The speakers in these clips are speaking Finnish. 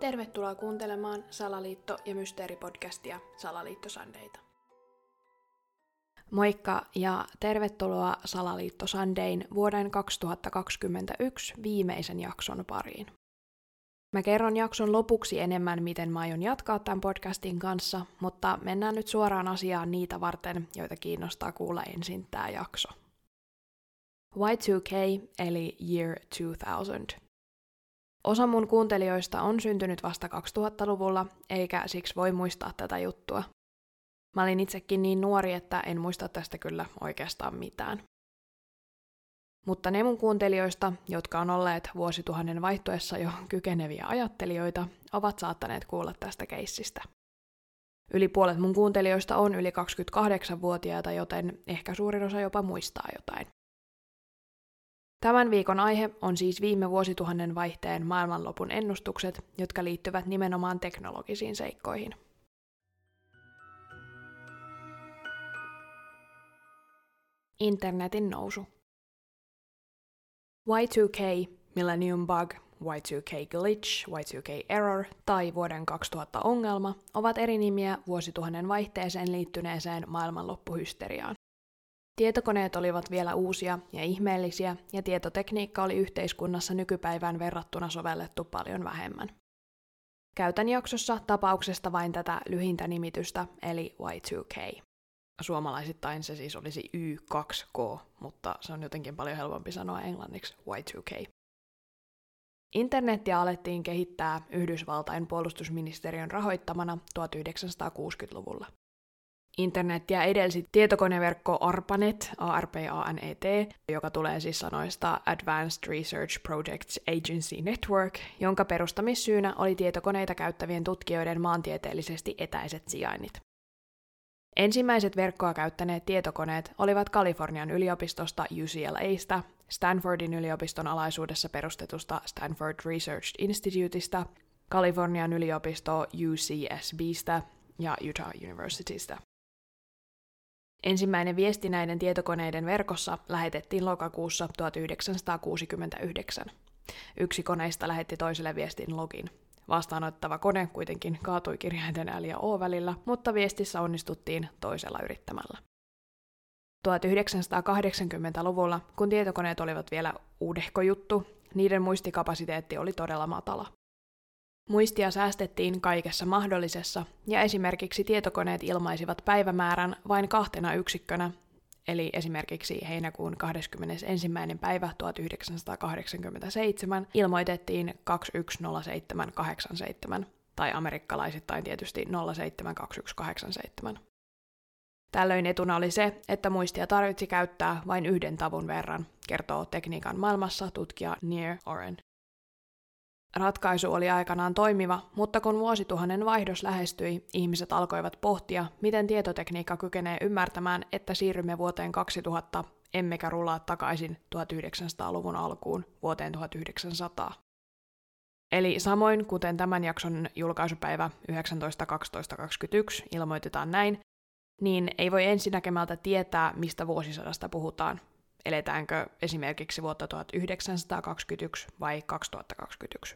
Tervetuloa kuuntelemaan Salaliitto- ja Mysteeripodcastia Salaliittosandeita. Moikka ja tervetuloa Salaliitto Sandein vuoden 2021 viimeisen jakson pariin. Mä kerron jakson lopuksi enemmän, miten mä aion jatkaa tämän podcastin kanssa, mutta mennään nyt suoraan asiaan niitä varten, joita kiinnostaa kuulla ensin tämä jakso. Y2K eli Year 2000. Osa mun kuuntelijoista on syntynyt vasta 2000-luvulla, eikä siksi voi muistaa tätä juttua. Mä olin itsekin niin nuori, että en muista tästä kyllä oikeastaan mitään. Mutta ne mun kuuntelijoista, jotka on olleet vuosituhannen vaihtoessa jo kykeneviä ajattelijoita, ovat saattaneet kuulla tästä keissistä. Yli puolet mun kuuntelijoista on yli 28-vuotiaita, joten ehkä suurin osa jopa muistaa jotain. Tämän viikon aihe on siis viime vuosituhannen vaihteen maailmanlopun ennustukset, jotka liittyvät nimenomaan teknologisiin seikkoihin. Internetin nousu. Y2K, Millennium Bug, Y2K Glitch, Y2K Error tai vuoden 2000 ongelma ovat eri nimiä vuosituhannen vaihteeseen liittyneeseen maailmanloppuhysteriaan. Tietokoneet olivat vielä uusia ja ihmeellisiä, ja tietotekniikka oli yhteiskunnassa nykypäivään verrattuna sovellettu paljon vähemmän. Käytän jaksossa tapauksesta vain tätä lyhintä nimitystä, eli Y2K. Suomalaisittain se siis olisi Y2K, mutta se on jotenkin paljon helpompi sanoa englanniksi Y2K. Internetiä alettiin kehittää Yhdysvaltain puolustusministeriön rahoittamana 1960-luvulla. Internetiä edelsi tietokoneverkko ARPANET, ARPANET, joka tulee siis sanoista Advanced Research Projects Agency Network, jonka perustamissyynä oli tietokoneita käyttävien tutkijoiden maantieteellisesti etäiset sijainnit. Ensimmäiset verkkoa käyttäneet tietokoneet olivat Kalifornian yliopistosta UCLAsta, Stanfordin yliopiston alaisuudessa perustetusta Stanford Research Instituteista, Kalifornian yliopisto UCSBstä ja Utah Universitystä. Ensimmäinen viesti näiden tietokoneiden verkossa lähetettiin lokakuussa 1969. Yksi koneista lähetti toiselle viestin login. Vastaanottava kone kuitenkin kaatui kirjainten L ja O välillä, mutta viestissä onnistuttiin toisella yrittämällä. 1980-luvulla, kun tietokoneet olivat vielä uudehko juttu, niiden muistikapasiteetti oli todella matala. Muistia säästettiin kaikessa mahdollisessa, ja esimerkiksi tietokoneet ilmaisivat päivämäärän vain kahtena yksikkönä, eli esimerkiksi heinäkuun 21. päivä 1987 ilmoitettiin 210787, tai amerikkalaisittain tietysti 072187. Tällöin etuna oli se, että muistia tarvitsi käyttää vain yhden tavun verran, kertoo tekniikan maailmassa tutkija Near Oren. Ratkaisu oli aikanaan toimiva, mutta kun vuosituhannen vaihdos lähestyi, ihmiset alkoivat pohtia, miten tietotekniikka kykenee ymmärtämään, että siirrymme vuoteen 2000, emmekä rullaa takaisin 1900-luvun alkuun vuoteen 1900. Eli samoin kuten tämän jakson julkaisupäivä 19.12.21 ilmoitetaan näin, niin ei voi ensinäkemältä tietää, mistä vuosisadasta puhutaan. Eletäänkö esimerkiksi vuotta 1921 vai 2021?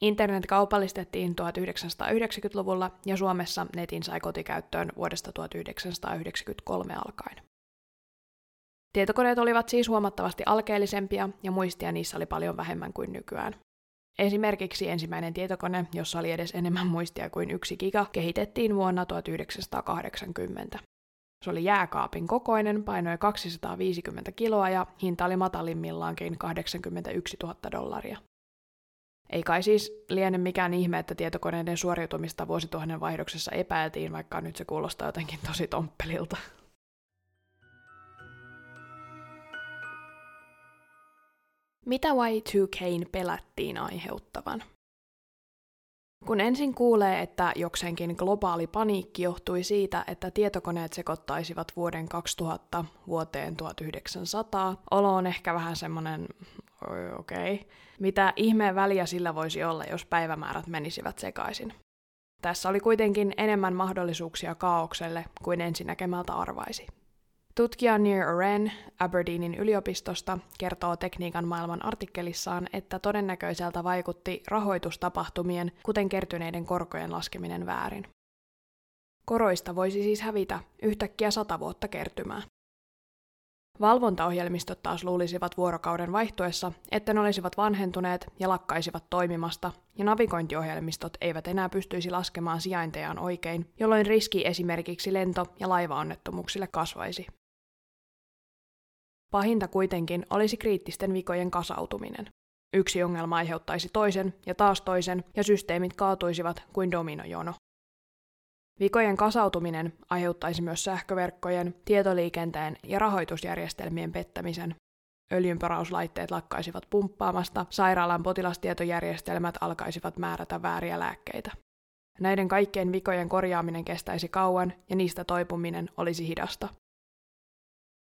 Internet kaupallistettiin 1990-luvulla ja Suomessa netin sai kotikäyttöön vuodesta 1993 alkaen. Tietokoneet olivat siis huomattavasti alkeellisempia ja muistia niissä oli paljon vähemmän kuin nykyään. Esimerkiksi ensimmäinen tietokone, jossa oli edes enemmän muistia kuin yksi giga, kehitettiin vuonna 1980. Se oli jääkaapin kokoinen, painoi 250 kiloa ja hinta oli matalimmillaankin 81 000 dollaria. Ei kai siis liene mikään ihme, että tietokoneiden suoriutumista vuosituhannen vaihdoksessa epäiltiin, vaikka nyt se kuulostaa jotenkin tosi tomppelilta. Mitä Y2K'n pelättiin aiheuttavan? Kun ensin kuulee, että jokseenkin globaali paniikki johtui siitä, että tietokoneet sekoittaisivat vuoden 2000 vuoteen 1900, olo on ehkä vähän semmonen, okei, okay. mitä ihmeen väliä sillä voisi olla, jos päivämäärät menisivät sekaisin. Tässä oli kuitenkin enemmän mahdollisuuksia kaaukselle kuin ensinäkemältä arvaisi. Tutkija Nir Oren Aberdeenin yliopistosta kertoo tekniikan maailman artikkelissaan, että todennäköiseltä vaikutti rahoitustapahtumien, kuten kertyneiden korkojen laskeminen väärin. Koroista voisi siis hävitä yhtäkkiä sata vuotta kertymää. Valvontaohjelmistot taas luulisivat vuorokauden vaihtuessa, että ne olisivat vanhentuneet ja lakkaisivat toimimasta, ja navigointiohjelmistot eivät enää pystyisi laskemaan sijaintejaan oikein, jolloin riski esimerkiksi lento- ja laivaonnettomuuksille kasvaisi. Pahinta kuitenkin olisi kriittisten vikojen kasautuminen. Yksi ongelma aiheuttaisi toisen ja taas toisen, ja systeemit kaatuisivat kuin dominojono. Vikojen kasautuminen aiheuttaisi myös sähköverkkojen, tietoliikenteen ja rahoitusjärjestelmien pettämisen. Öljynporauslaitteet lakkaisivat pumppaamasta, sairaalan potilastietojärjestelmät alkaisivat määrätä vääriä lääkkeitä. Näiden kaikkien vikojen korjaaminen kestäisi kauan ja niistä toipuminen olisi hidasta.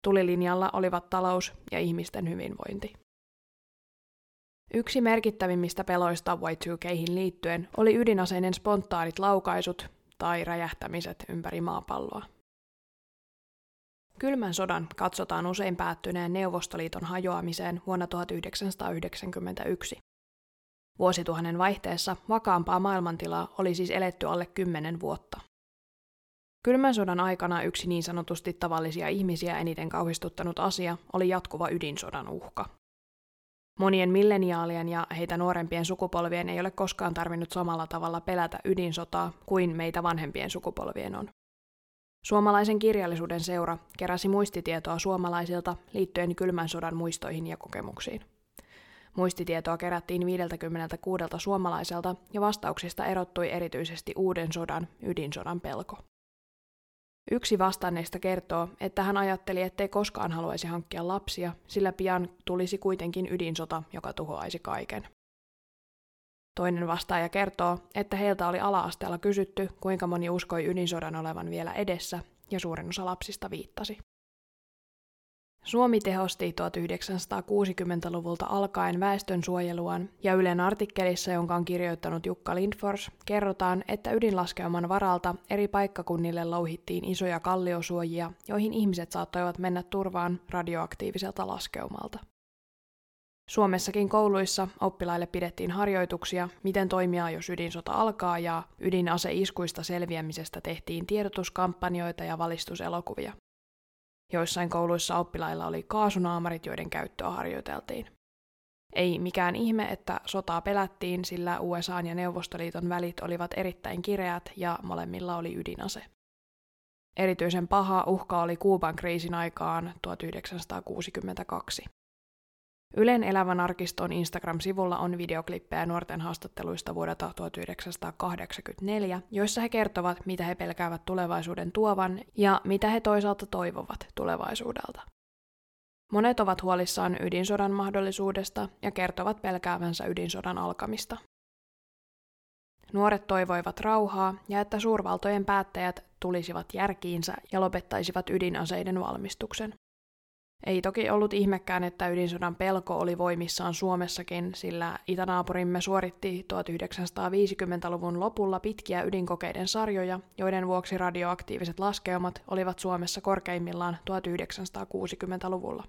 Tulilinjalla olivat talous ja ihmisten hyvinvointi. Yksi merkittävimmistä peloista Y2Khin liittyen oli ydinaseiden spontaanit laukaisut tai räjähtämiset ympäri maapalloa. Kylmän sodan katsotaan usein päättyneen Neuvostoliiton hajoamiseen vuonna 1991. Vuosituhannen vaihteessa vakaampaa maailmantilaa oli siis eletty alle kymmenen vuotta. Kylmän sodan aikana yksi niin sanotusti tavallisia ihmisiä eniten kauhistuttanut asia oli jatkuva ydinsodan uhka. Monien milleniaalien ja heitä nuorempien sukupolvien ei ole koskaan tarvinnut samalla tavalla pelätä ydinsotaa kuin meitä vanhempien sukupolvien on. Suomalaisen kirjallisuuden seura keräsi muistitietoa suomalaisilta liittyen kylmän sodan muistoihin ja kokemuksiin. Muistitietoa kerättiin 56 suomalaiselta ja vastauksista erottui erityisesti uuden sodan, ydinsodan pelko. Yksi vastanneista kertoo, että hän ajatteli, ettei koskaan haluaisi hankkia lapsia, sillä pian tulisi kuitenkin ydinsota, joka tuhoaisi kaiken. Toinen vastaaja kertoo, että heiltä oli ala-asteella kysytty, kuinka moni uskoi ydinsodan olevan vielä edessä, ja suurin osa lapsista viittasi. Suomi tehosti 1960-luvulta alkaen väestönsuojeluaan, ja Ylen artikkelissa, jonka on kirjoittanut Jukka Lindfors, kerrotaan, että ydinlaskeuman varalta eri paikkakunnille louhittiin isoja kalliosuojia, joihin ihmiset saattoivat mennä turvaan radioaktiiviselta laskeumalta. Suomessakin kouluissa oppilaille pidettiin harjoituksia, miten toimia, jos ydinsota alkaa, ja ydinaseiskuista selviämisestä tehtiin tiedotuskampanjoita ja valistuselokuvia. Joissain kouluissa oppilailla oli kaasunaamarit, joiden käyttöä harjoiteltiin. Ei mikään ihme, että sotaa pelättiin, sillä USA ja Neuvostoliiton välit olivat erittäin kireät ja molemmilla oli ydinase. Erityisen paha uhka oli Kuuban kriisin aikaan 1962. Ylen elävän arkiston Instagram-sivulla on videoklippejä nuorten haastatteluista vuodelta 1984, joissa he kertovat, mitä he pelkäävät tulevaisuuden tuovan ja mitä he toisaalta toivovat tulevaisuudelta. Monet ovat huolissaan ydinsodan mahdollisuudesta ja kertovat pelkäävänsä ydinsodan alkamista. Nuoret toivoivat rauhaa ja että suurvaltojen päättäjät tulisivat järkiinsä ja lopettaisivat ydinaseiden valmistuksen. Ei toki ollut ihmekään, että ydinsodan pelko oli voimissaan Suomessakin, sillä itänaapurimme suoritti 1950-luvun lopulla pitkiä ydinkokeiden sarjoja, joiden vuoksi radioaktiiviset laskeumat olivat Suomessa korkeimmillaan 1960-luvulla.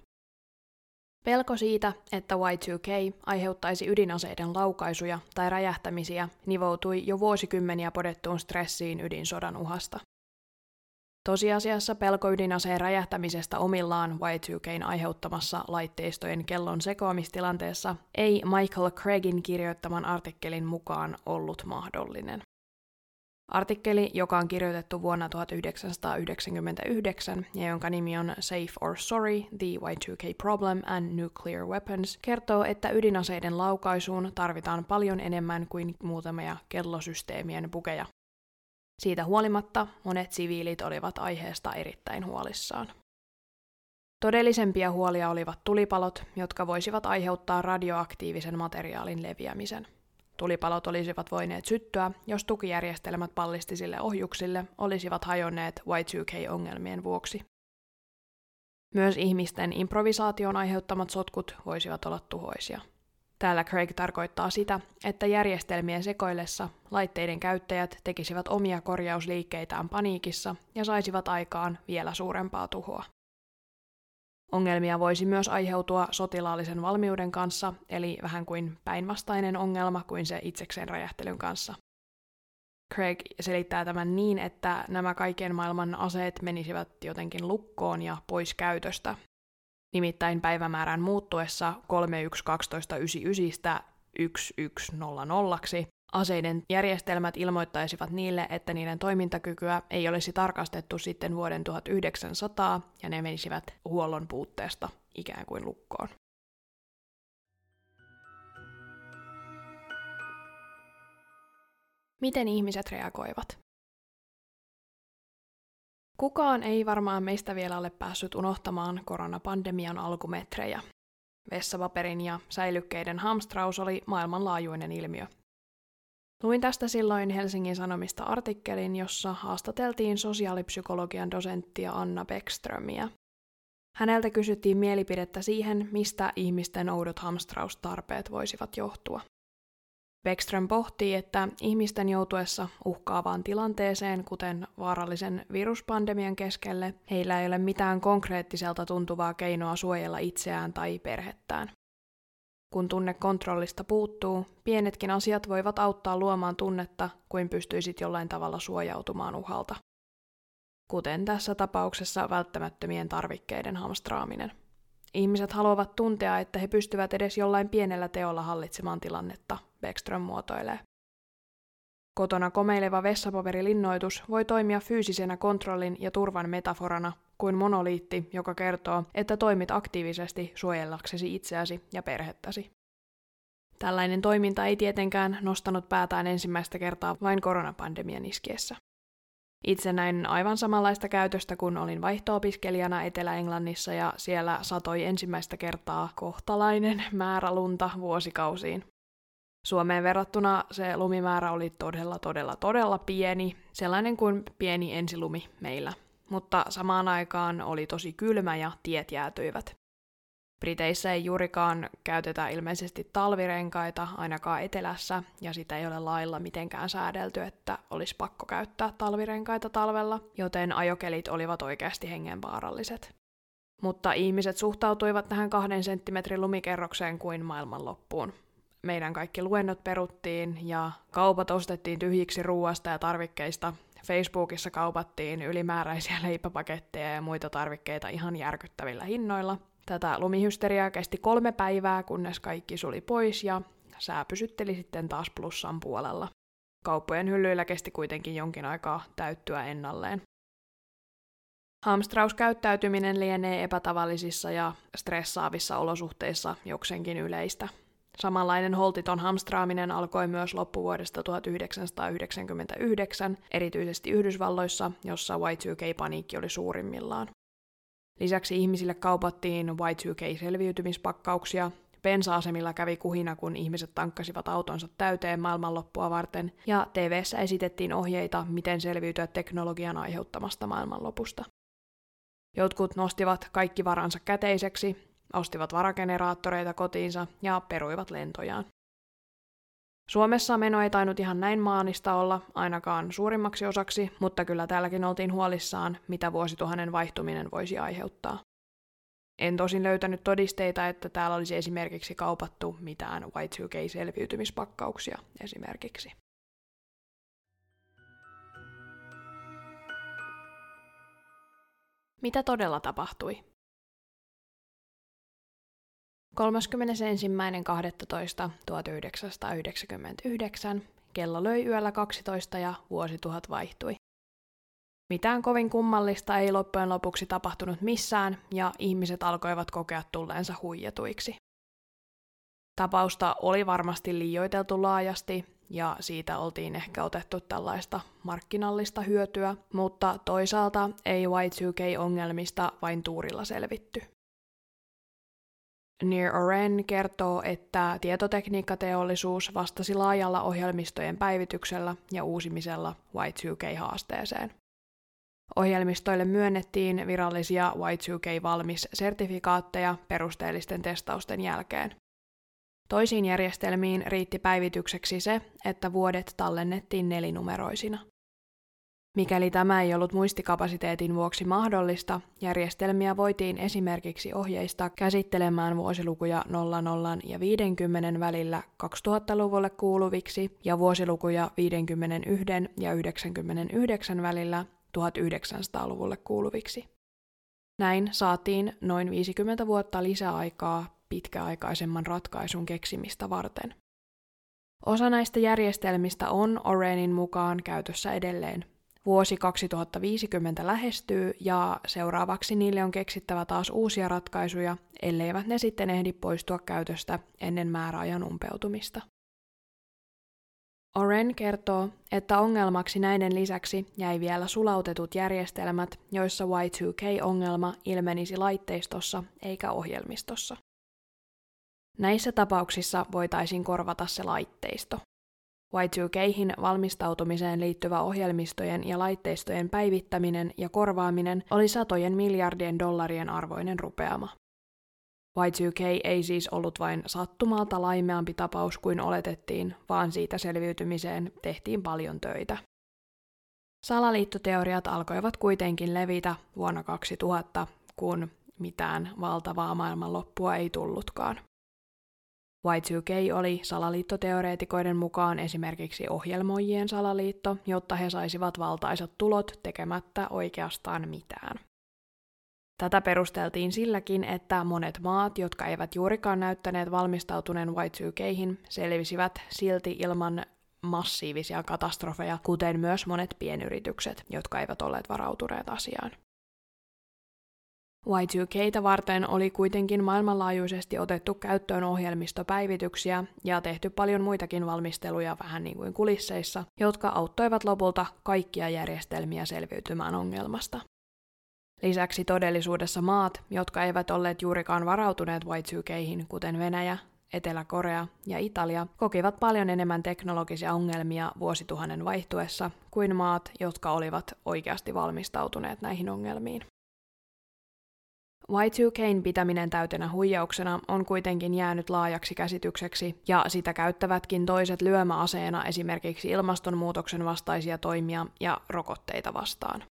Pelko siitä, että Y2K aiheuttaisi ydinaseiden laukaisuja tai räjähtämisiä, nivoutui jo vuosikymmeniä podettuun stressiin ydinsodan uhasta. Tosiasiassa pelko ydinaseen räjähtämisestä omillaan Y2Kn aiheuttamassa laitteistojen kellon sekoamistilanteessa ei Michael Craigin kirjoittaman artikkelin mukaan ollut mahdollinen. Artikkeli, joka on kirjoitettu vuonna 1999 ja jonka nimi on Safe or Sorry, The Y2K Problem and Nuclear Weapons, kertoo, että ydinaseiden laukaisuun tarvitaan paljon enemmän kuin muutamia kellosysteemien pukeja. Siitä huolimatta monet siviilit olivat aiheesta erittäin huolissaan. Todellisempia huolia olivat tulipalot, jotka voisivat aiheuttaa radioaktiivisen materiaalin leviämisen. Tulipalot olisivat voineet syttyä, jos tukijärjestelmät pallistisille ohjuksille olisivat hajonneet Y2K-ongelmien vuoksi. Myös ihmisten improvisaation aiheuttamat sotkut voisivat olla tuhoisia. Täällä Craig tarkoittaa sitä, että järjestelmien sekoillessa laitteiden käyttäjät tekisivät omia korjausliikkeitään paniikissa ja saisivat aikaan vielä suurempaa tuhoa. Ongelmia voisi myös aiheutua sotilaallisen valmiuden kanssa, eli vähän kuin päinvastainen ongelma kuin se itsekseen räjähtelyn kanssa. Craig selittää tämän niin, että nämä kaiken maailman aseet menisivät jotenkin lukkoon ja pois käytöstä. Nimittäin päivämäärän muuttuessa 311299 1100 aseiden järjestelmät ilmoittaisivat niille, että niiden toimintakykyä ei olisi tarkastettu sitten vuoden 1900 ja ne menisivät huollon puutteesta ikään kuin lukkoon. Miten ihmiset reagoivat? Kukaan ei varmaan meistä vielä ole päässyt unohtamaan koronapandemian alkumetrejä. Vessapaperin ja säilykkeiden hamstraus oli maailmanlaajuinen ilmiö. Luin tästä silloin Helsingin Sanomista artikkelin, jossa haastateltiin sosiaalipsykologian dosenttia Anna Beckströmiä. Häneltä kysyttiin mielipidettä siihen, mistä ihmisten oudot hamstraustarpeet voisivat johtua. Beckström pohtii, että ihmisten joutuessa uhkaavaan tilanteeseen, kuten vaarallisen viruspandemian keskelle, heillä ei ole mitään konkreettiselta tuntuvaa keinoa suojella itseään tai perhettään. Kun tunne kontrollista puuttuu, pienetkin asiat voivat auttaa luomaan tunnetta, kuin pystyisit jollain tavalla suojautumaan uhalta. Kuten tässä tapauksessa välttämättömien tarvikkeiden hamstraaminen. Ihmiset haluavat tuntea, että he pystyvät edes jollain pienellä teolla hallitsemaan tilannetta, Beckström muotoilee. Kotona komeileva vessapaperilinnoitus voi toimia fyysisenä kontrollin ja turvan metaforana kuin monoliitti, joka kertoo, että toimit aktiivisesti suojellaksesi itseäsi ja perhettäsi. Tällainen toiminta ei tietenkään nostanut päätään ensimmäistä kertaa vain koronapandemian iskiessä. Itse näin aivan samanlaista käytöstä, kun olin vaihto-opiskelijana Etelä-Englannissa ja siellä satoi ensimmäistä kertaa kohtalainen määrä lunta vuosikausiin. Suomeen verrattuna se lumimäärä oli todella, todella, todella pieni, sellainen kuin pieni ensilumi meillä. Mutta samaan aikaan oli tosi kylmä ja tiet jäätyivät. Briteissä ei juurikaan käytetä ilmeisesti talvirenkaita, ainakaan etelässä, ja sitä ei ole lailla mitenkään säädelty, että olisi pakko käyttää talvirenkaita talvella, joten ajokelit olivat oikeasti hengenvaaralliset. Mutta ihmiset suhtautuivat tähän kahden senttimetrin lumikerrokseen kuin maailmanloppuun. Meidän kaikki luennot peruttiin ja kaupat ostettiin tyhjiksi ruuasta ja tarvikkeista. Facebookissa kaupattiin ylimääräisiä leipäpaketteja ja muita tarvikkeita ihan järkyttävillä hinnoilla – Tätä lumihysteriaa kesti kolme päivää, kunnes kaikki suli pois ja sää pysytteli sitten taas plussan puolella. Kauppojen hyllyillä kesti kuitenkin jonkin aikaa täyttyä ennalleen. Hamstrauskäyttäytyminen lienee epätavallisissa ja stressaavissa olosuhteissa jokseenkin yleistä. Samanlainen holtiton hamstraaminen alkoi myös loppuvuodesta 1999, erityisesti Yhdysvalloissa, jossa Y2K-paniikki oli suurimmillaan. Lisäksi ihmisille kaupattiin Y2K-selviytymispakkauksia, bensa-asemilla kävi kuhina, kun ihmiset tankkasivat autonsa täyteen maailmanloppua varten, ja tv esitettiin ohjeita, miten selviytyä teknologian aiheuttamasta maailmanlopusta. Jotkut nostivat kaikki varansa käteiseksi, ostivat varageneraattoreita kotiinsa ja peruivat lentojaan. Suomessa meno ei tainnut ihan näin maanista olla, ainakaan suurimmaksi osaksi, mutta kyllä täälläkin oltiin huolissaan, mitä vuosituhannen vaihtuminen voisi aiheuttaa. En tosin löytänyt todisteita, että täällä olisi esimerkiksi kaupattu mitään Y2K-selviytymispakkauksia esimerkiksi. Mitä todella tapahtui? 31.12.1999 kello löi yöllä 12 ja vuosituhat vaihtui. Mitään kovin kummallista ei loppujen lopuksi tapahtunut missään ja ihmiset alkoivat kokea tulleensa huijatuiksi. Tapausta oli varmasti liioiteltu laajasti ja siitä oltiin ehkä otettu tällaista markkinallista hyötyä, mutta toisaalta ei Y2K-ongelmista vain tuurilla selvitty. Near Oren kertoo, että tietotekniikkateollisuus vastasi laajalla ohjelmistojen päivityksellä ja uusimisella Y2K-haasteeseen. Ohjelmistoille myönnettiin virallisia Y2K-valmis-sertifikaatteja perusteellisten testausten jälkeen. Toisiin järjestelmiin riitti päivitykseksi se, että vuodet tallennettiin nelinumeroisina. Mikäli tämä ei ollut muistikapasiteetin vuoksi mahdollista, järjestelmiä voitiin esimerkiksi ohjeistaa käsittelemään vuosilukuja 00 ja 50 välillä 2000-luvulle kuuluviksi ja vuosilukuja 51 ja 99 välillä 1900-luvulle kuuluviksi. Näin saatiin noin 50 vuotta lisäaikaa pitkäaikaisemman ratkaisun keksimistä varten. Osa näistä järjestelmistä on Orenin mukaan käytössä edelleen. Vuosi 2050 lähestyy ja seuraavaksi niille on keksittävä taas uusia ratkaisuja, elleivät ne sitten ehdi poistua käytöstä ennen määräajan umpeutumista. Oren kertoo, että ongelmaksi näiden lisäksi jäi vielä sulautetut järjestelmät, joissa Y2K-ongelma ilmenisi laitteistossa eikä ohjelmistossa. Näissä tapauksissa voitaisiin korvata se laitteisto. Y2Khin valmistautumiseen liittyvä ohjelmistojen ja laitteistojen päivittäminen ja korvaaminen oli satojen miljardien dollarien arvoinen rupeama. Y2K ei siis ollut vain sattumalta laimeampi tapaus kuin oletettiin, vaan siitä selviytymiseen tehtiin paljon töitä. Salaliittoteoriat alkoivat kuitenkin levitä vuonna 2000, kun mitään valtavaa maailmanloppua ei tullutkaan. Y2K oli salaliittoteoreetikoiden mukaan esimerkiksi ohjelmoijien salaliitto, jotta he saisivat valtaisat tulot tekemättä oikeastaan mitään. Tätä perusteltiin silläkin, että monet maat, jotka eivät juurikaan näyttäneet valmistautuneen Y2Khin, selvisivät silti ilman massiivisia katastrofeja, kuten myös monet pienyritykset, jotka eivät olleet varautuneet asiaan. Y2Ktä varten oli kuitenkin maailmanlaajuisesti otettu käyttöön ohjelmistopäivityksiä ja tehty paljon muitakin valmisteluja vähän niin kuin kulisseissa, jotka auttoivat lopulta kaikkia järjestelmiä selviytymään ongelmasta. Lisäksi todellisuudessa maat, jotka eivät olleet juurikaan varautuneet Y2Khin, kuten Venäjä, Etelä-Korea ja Italia, kokivat paljon enemmän teknologisia ongelmia vuosituhannen vaihtuessa kuin maat, jotka olivat oikeasti valmistautuneet näihin ongelmiin. Y2Kn pitäminen täytenä huijauksena on kuitenkin jäänyt laajaksi käsitykseksi, ja sitä käyttävätkin toiset lyömäaseena esimerkiksi ilmastonmuutoksen vastaisia toimia ja rokotteita vastaan.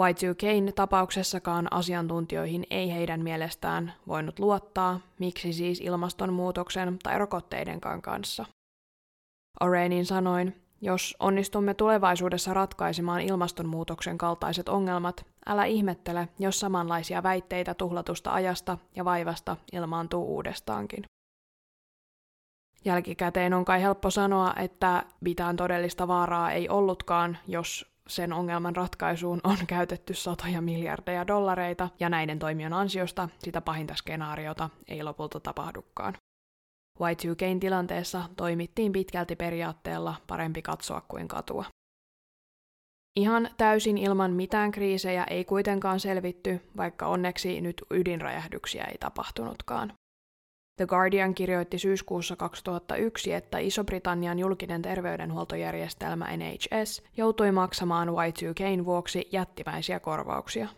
Y2Kn tapauksessakaan asiantuntijoihin ei heidän mielestään voinut luottaa, miksi siis ilmastonmuutoksen tai rokotteidenkaan kanssa. Orenin sanoin, jos onnistumme tulevaisuudessa ratkaisemaan ilmastonmuutoksen kaltaiset ongelmat, älä ihmettele, jos samanlaisia väitteitä tuhlatusta ajasta ja vaivasta ilmaantuu uudestaankin. Jälkikäteen on kai helppo sanoa, että mitään todellista vaaraa ei ollutkaan, jos sen ongelman ratkaisuun on käytetty satoja miljardeja dollareita, ja näiden toimien ansiosta sitä pahinta skenaariota ei lopulta tapahdukaan. Y2Kn tilanteessa toimittiin pitkälti periaatteella parempi katsoa kuin katua. Ihan täysin ilman mitään kriisejä ei kuitenkaan selvitty, vaikka onneksi nyt ydinräjähdyksiä ei tapahtunutkaan. The Guardian kirjoitti syyskuussa 2001, että Iso-Britannian julkinen terveydenhuoltojärjestelmä NHS joutui maksamaan Y2Kn vuoksi jättimäisiä korvauksia.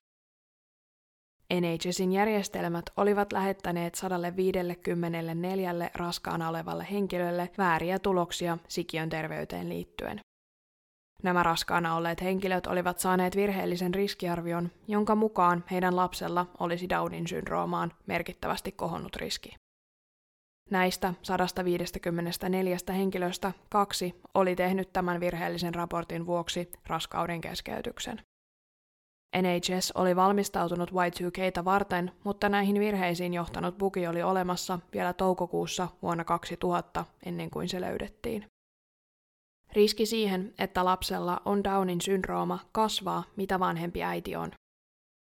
NHSin järjestelmät olivat lähettäneet 154 raskaana olevalle henkilölle vääriä tuloksia sikiön terveyteen liittyen. Nämä raskaana olleet henkilöt olivat saaneet virheellisen riskiarvion, jonka mukaan heidän lapsella olisi Downin syndroomaan merkittävästi kohonnut riski. Näistä 154 henkilöstä kaksi oli tehnyt tämän virheellisen raportin vuoksi raskauden keskeytyksen. NHS oli valmistautunut Y2Ktä varten, mutta näihin virheisiin johtanut bugi oli olemassa vielä toukokuussa vuonna 2000 ennen kuin se löydettiin. Riski siihen, että lapsella on Downin syndrooma, kasvaa, mitä vanhempi äiti on.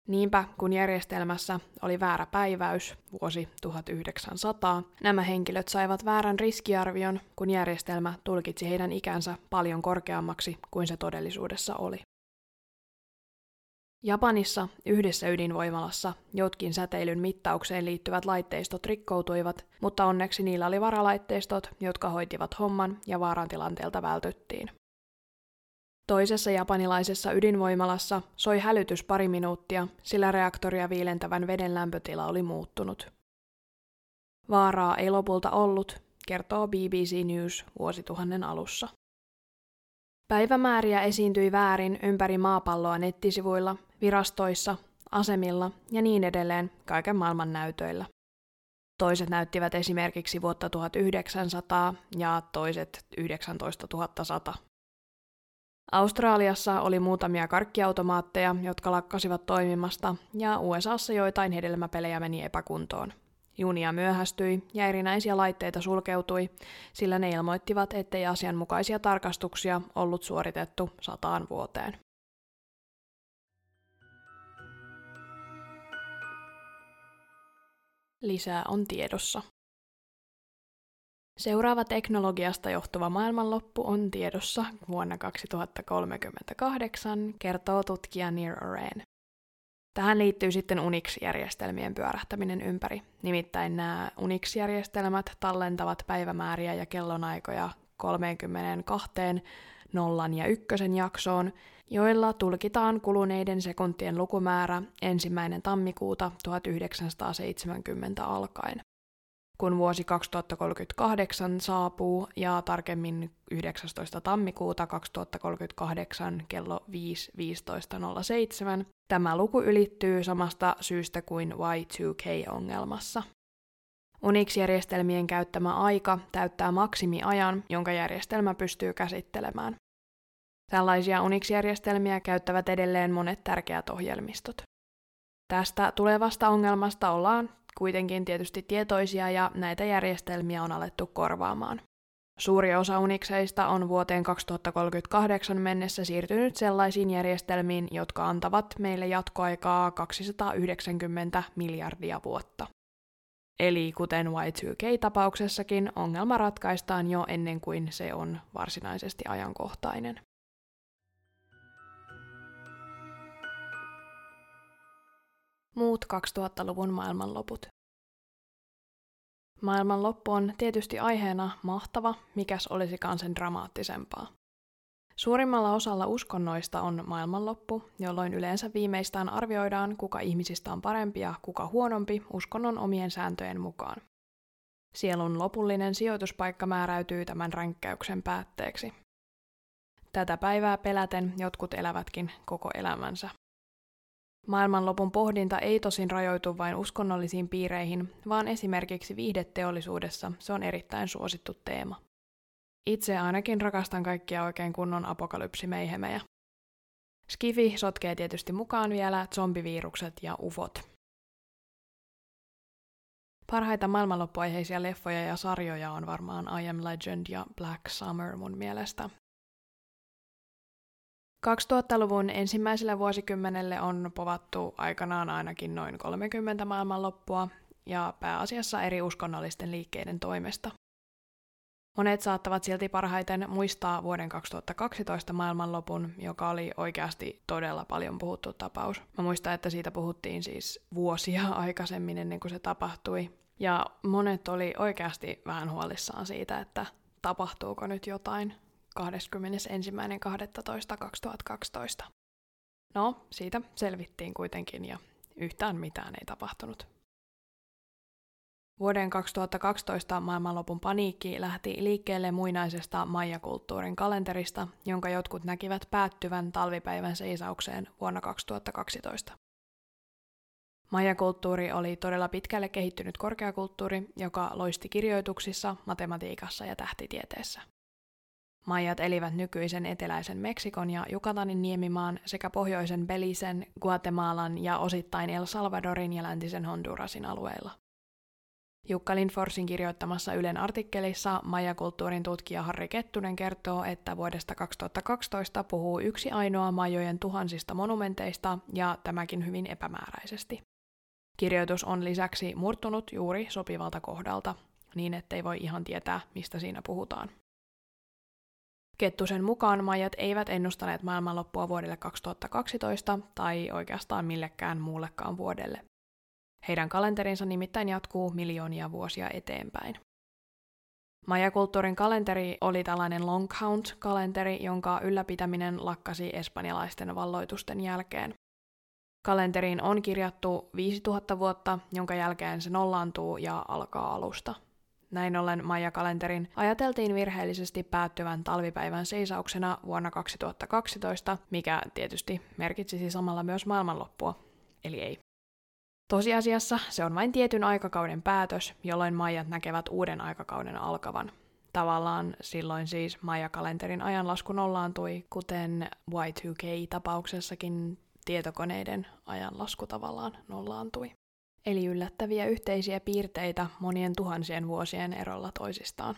Niinpä, kun järjestelmässä oli väärä päiväys, vuosi 1900, nämä henkilöt saivat väärän riskiarvion, kun järjestelmä tulkitsi heidän ikänsä paljon korkeammaksi kuin se todellisuudessa oli. Japanissa yhdessä ydinvoimalassa jotkin säteilyn mittaukseen liittyvät laitteistot rikkoutuivat, mutta onneksi niillä oli varalaitteistot, jotka hoitivat homman ja vaarantilanteelta vältyttiin. Toisessa japanilaisessa ydinvoimalassa soi hälytys pari minuuttia, sillä reaktoria viilentävän veden lämpötila oli muuttunut. Vaaraa ei lopulta ollut, kertoo BBC News vuosituhannen alussa. Päivämääriä esiintyi väärin ympäri maapalloa nettisivuilla, virastoissa, asemilla ja niin edelleen kaiken maailman näytöillä. Toiset näyttivät esimerkiksi vuotta 1900 ja toiset 19100. Australiassa oli muutamia karkkiautomaatteja, jotka lakkasivat toimimasta, ja USAssa joitain hedelmäpelejä meni epäkuntoon. Junia myöhästyi ja erinäisiä laitteita sulkeutui, sillä ne ilmoittivat, ettei asianmukaisia tarkastuksia ollut suoritettu sataan vuoteen. Lisää on tiedossa. Seuraava teknologiasta johtuva maailmanloppu on tiedossa vuonna 2038, kertoo tutkija Near Oren. Tähän liittyy sitten Unix-järjestelmien pyörähtäminen ympäri. Nimittäin nämä Unix-järjestelmät tallentavat päivämääriä ja kellonaikoja 32 nollan ja ykkösen jaksoon, joilla tulkitaan kuluneiden sekuntien lukumäärä ensimmäinen tammikuuta 1970 alkaen. Kun vuosi 2038 saapuu ja tarkemmin 19. tammikuuta 2038 kello 5.15.07, tämä luku ylittyy samasta syystä kuin Y2K-ongelmassa. Unix-järjestelmien käyttämä aika täyttää maksimiajan, jonka järjestelmä pystyy käsittelemään. Tällaisia Unix-järjestelmiä käyttävät edelleen monet tärkeät ohjelmistot. Tästä tulevasta ongelmasta ollaan kuitenkin tietysti tietoisia ja näitä järjestelmiä on alettu korvaamaan. Suuri osa Unixeista on vuoteen 2038 mennessä siirtynyt sellaisiin järjestelmiin, jotka antavat meille jatkoaikaa 290 miljardia vuotta. Eli kuten Y2K-tapauksessakin, ongelma ratkaistaan jo ennen kuin se on varsinaisesti ajankohtainen. Muut 2000-luvun maailmanloput. Maailmanloppu on tietysti aiheena mahtava, mikäs olisikaan sen dramaattisempaa. Suurimmalla osalla uskonnoista on maailmanloppu, jolloin yleensä viimeistään arvioidaan, kuka ihmisistä on parempi ja kuka huonompi uskonnon omien sääntöjen mukaan. Sielun lopullinen sijoituspaikka määräytyy tämän ränkkäyksen päätteeksi. Tätä päivää peläten jotkut elävätkin koko elämänsä. Maailmanlopun pohdinta ei tosin rajoitu vain uskonnollisiin piireihin, vaan esimerkiksi viihdeteollisuudessa se on erittäin suosittu teema. Itse ainakin rakastan kaikkia oikein kunnon apokalypsimeihemejä. Skifi sotkee tietysti mukaan vielä zombivirukset ja ufot. Parhaita maailmanloppuaiheisia leffoja ja sarjoja on varmaan I Am Legend ja Black Summer mun mielestä. 2000-luvun ensimmäisellä vuosikymmenelle on povattu aikanaan ainakin noin 30 maailmanloppua, ja pääasiassa eri uskonnollisten liikkeiden toimesta. Monet saattavat silti parhaiten muistaa vuoden 2012 maailmanlopun, joka oli oikeasti todella paljon puhuttu tapaus. Mä muistan, että siitä puhuttiin siis vuosia aikaisemmin ennen kuin se tapahtui. Ja monet oli oikeasti vähän huolissaan siitä, että tapahtuuko nyt jotain 21.12.2012. No, siitä selvittiin kuitenkin ja yhtään mitään ei tapahtunut. Vuoden 2012 maailmanlopun paniikki lähti liikkeelle muinaisesta majakulttuurin kalenterista, jonka jotkut näkivät päättyvän talvipäivän seisaukseen vuonna 2012. Majakulttuuri oli todella pitkälle kehittynyt korkeakulttuuri, joka loisti kirjoituksissa, matematiikassa ja tähtitieteessä. Maijat elivät nykyisen eteläisen Meksikon ja Jukatanin niemimaan sekä pohjoisen Belisen, Guatemalan ja osittain El Salvadorin ja läntisen Hondurasin alueilla. Jukka Lindforsin kirjoittamassa Ylen artikkelissa majakulttuurin tutkija Harri Kettunen kertoo, että vuodesta 2012 puhuu yksi ainoa majojen tuhansista monumenteista ja tämäkin hyvin epämääräisesti. Kirjoitus on lisäksi murtunut juuri sopivalta kohdalta, niin ettei voi ihan tietää, mistä siinä puhutaan. Kettusen mukaan majat eivät ennustaneet maailmanloppua vuodelle 2012 tai oikeastaan millekään muullekaan vuodelle. Heidän kalenterinsa nimittäin jatkuu miljoonia vuosia eteenpäin. Majakulttuurin kalenteri oli tällainen long count-kalenteri, jonka ylläpitäminen lakkasi espanjalaisten valloitusten jälkeen. Kalenteriin on kirjattu 5000 vuotta, jonka jälkeen se nollaantuu ja alkaa alusta. Näin ollen Maija-kalenterin ajateltiin virheellisesti päättyvän talvipäivän seisauksena vuonna 2012, mikä tietysti merkitsisi samalla myös maailmanloppua. Eli ei. Tosiasiassa se on vain tietyn aikakauden päätös, jolloin Maijat näkevät uuden aikakauden alkavan. Tavallaan silloin siis Maija-kalenterin ajanlasku nollaantui, kuten Y2K-tapauksessakin tietokoneiden ajanlasku tavallaan nollaantui. Eli yllättäviä yhteisiä piirteitä monien tuhansien vuosien erolla toisistaan.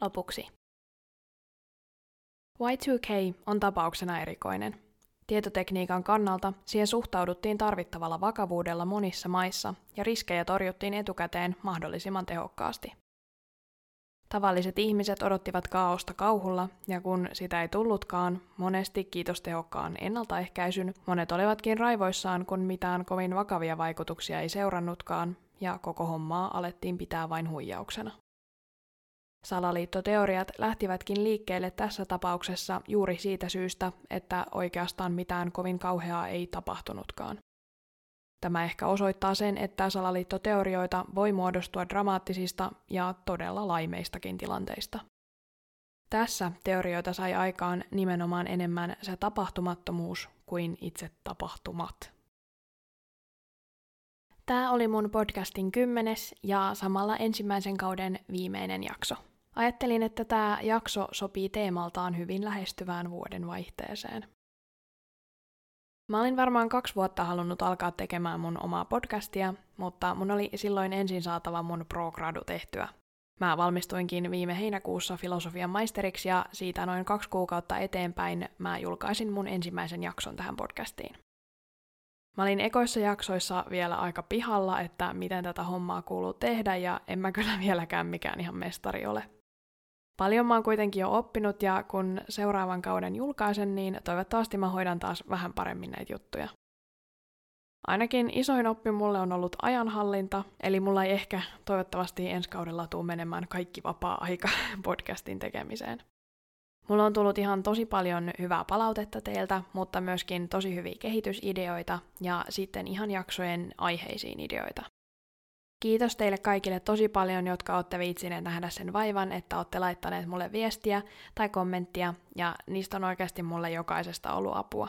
Lopuksi. Y2K on tapauksena erikoinen. Tietotekniikan kannalta siihen suhtauduttiin tarvittavalla vakavuudella monissa maissa ja riskejä torjuttiin etukäteen mahdollisimman tehokkaasti. Tavalliset ihmiset odottivat kaaosta kauhulla, ja kun sitä ei tullutkaan, monesti kiitos tehokkaan ennaltaehkäisyn, monet olivatkin raivoissaan, kun mitään kovin vakavia vaikutuksia ei seurannutkaan, ja koko hommaa alettiin pitää vain huijauksena. Salaliittoteoriat lähtivätkin liikkeelle tässä tapauksessa juuri siitä syystä, että oikeastaan mitään kovin kauheaa ei tapahtunutkaan. Tämä ehkä osoittaa sen, että salaliittoteorioita voi muodostua dramaattisista ja todella laimeistakin tilanteista. Tässä teorioita sai aikaan nimenomaan enemmän se tapahtumattomuus kuin itse tapahtumat. Tämä oli mun podcastin kymmenes ja samalla ensimmäisen kauden viimeinen jakso. Ajattelin, että tämä jakso sopii teemaltaan hyvin lähestyvään vuoden vaihteeseen. Mä olin varmaan kaksi vuotta halunnut alkaa tekemään mun omaa podcastia, mutta mun oli silloin ensin saatava mun pro-gradu tehtyä. Mä valmistuinkin viime heinäkuussa filosofian maisteriksi ja siitä noin kaksi kuukautta eteenpäin mä julkaisin mun ensimmäisen jakson tähän podcastiin. Mä olin ekoissa jaksoissa vielä aika pihalla, että miten tätä hommaa kuuluu tehdä ja en mä kyllä vieläkään mikään ihan mestari ole. Paljon mä oon kuitenkin jo oppinut ja kun seuraavan kauden julkaisen, niin toivottavasti mä hoidan taas vähän paremmin näitä juttuja. Ainakin isoin oppi mulle on ollut ajanhallinta, eli mulla ei ehkä toivottavasti ensi kaudella tuu menemään kaikki vapaa-aika podcastin tekemiseen. Mulla on tullut ihan tosi paljon hyvää palautetta teiltä, mutta myöskin tosi hyviä kehitysideoita ja sitten ihan jaksojen aiheisiin ideoita. Kiitos teille kaikille tosi paljon, jotka olette viitsineet nähdä sen vaivan, että olette laittaneet mulle viestiä tai kommenttia, ja niistä on oikeasti mulle jokaisesta ollut apua.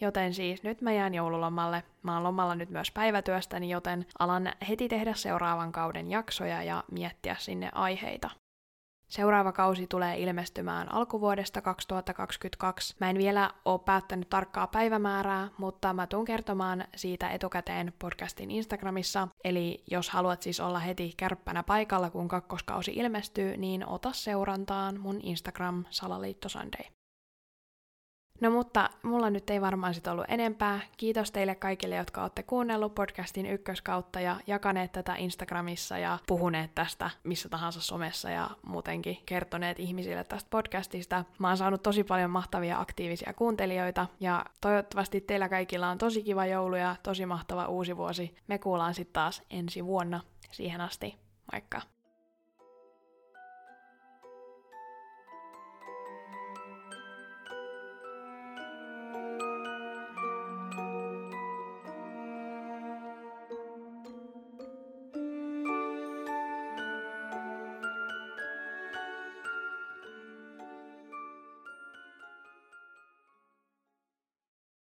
Joten siis nyt mä jään joululomalle. Mä oon lomalla nyt myös päivätyöstäni, joten alan heti tehdä seuraavan kauden jaksoja ja miettiä sinne aiheita. Seuraava kausi tulee ilmestymään alkuvuodesta 2022. Mä en vielä ole päättänyt tarkkaa päivämäärää, mutta mä tuun kertomaan siitä etukäteen podcastin Instagramissa. Eli jos haluat siis olla heti kärppänä paikalla, kun kakkoskausi ilmestyy, niin ota seurantaan mun Instagram Salaliitto Sunday. No mutta mulla nyt ei varmaan sit ollut enempää. Kiitos teille kaikille, jotka olette kuunnellut podcastin ykköskautta ja jakaneet tätä Instagramissa ja puhuneet tästä missä tahansa somessa ja muutenkin kertoneet ihmisille tästä podcastista. Mä oon saanut tosi paljon mahtavia aktiivisia kuuntelijoita ja toivottavasti teillä kaikilla on tosi kiva joulu ja tosi mahtava uusi vuosi. Me kuullaan sitten taas ensi vuonna. Siihen asti, moikka!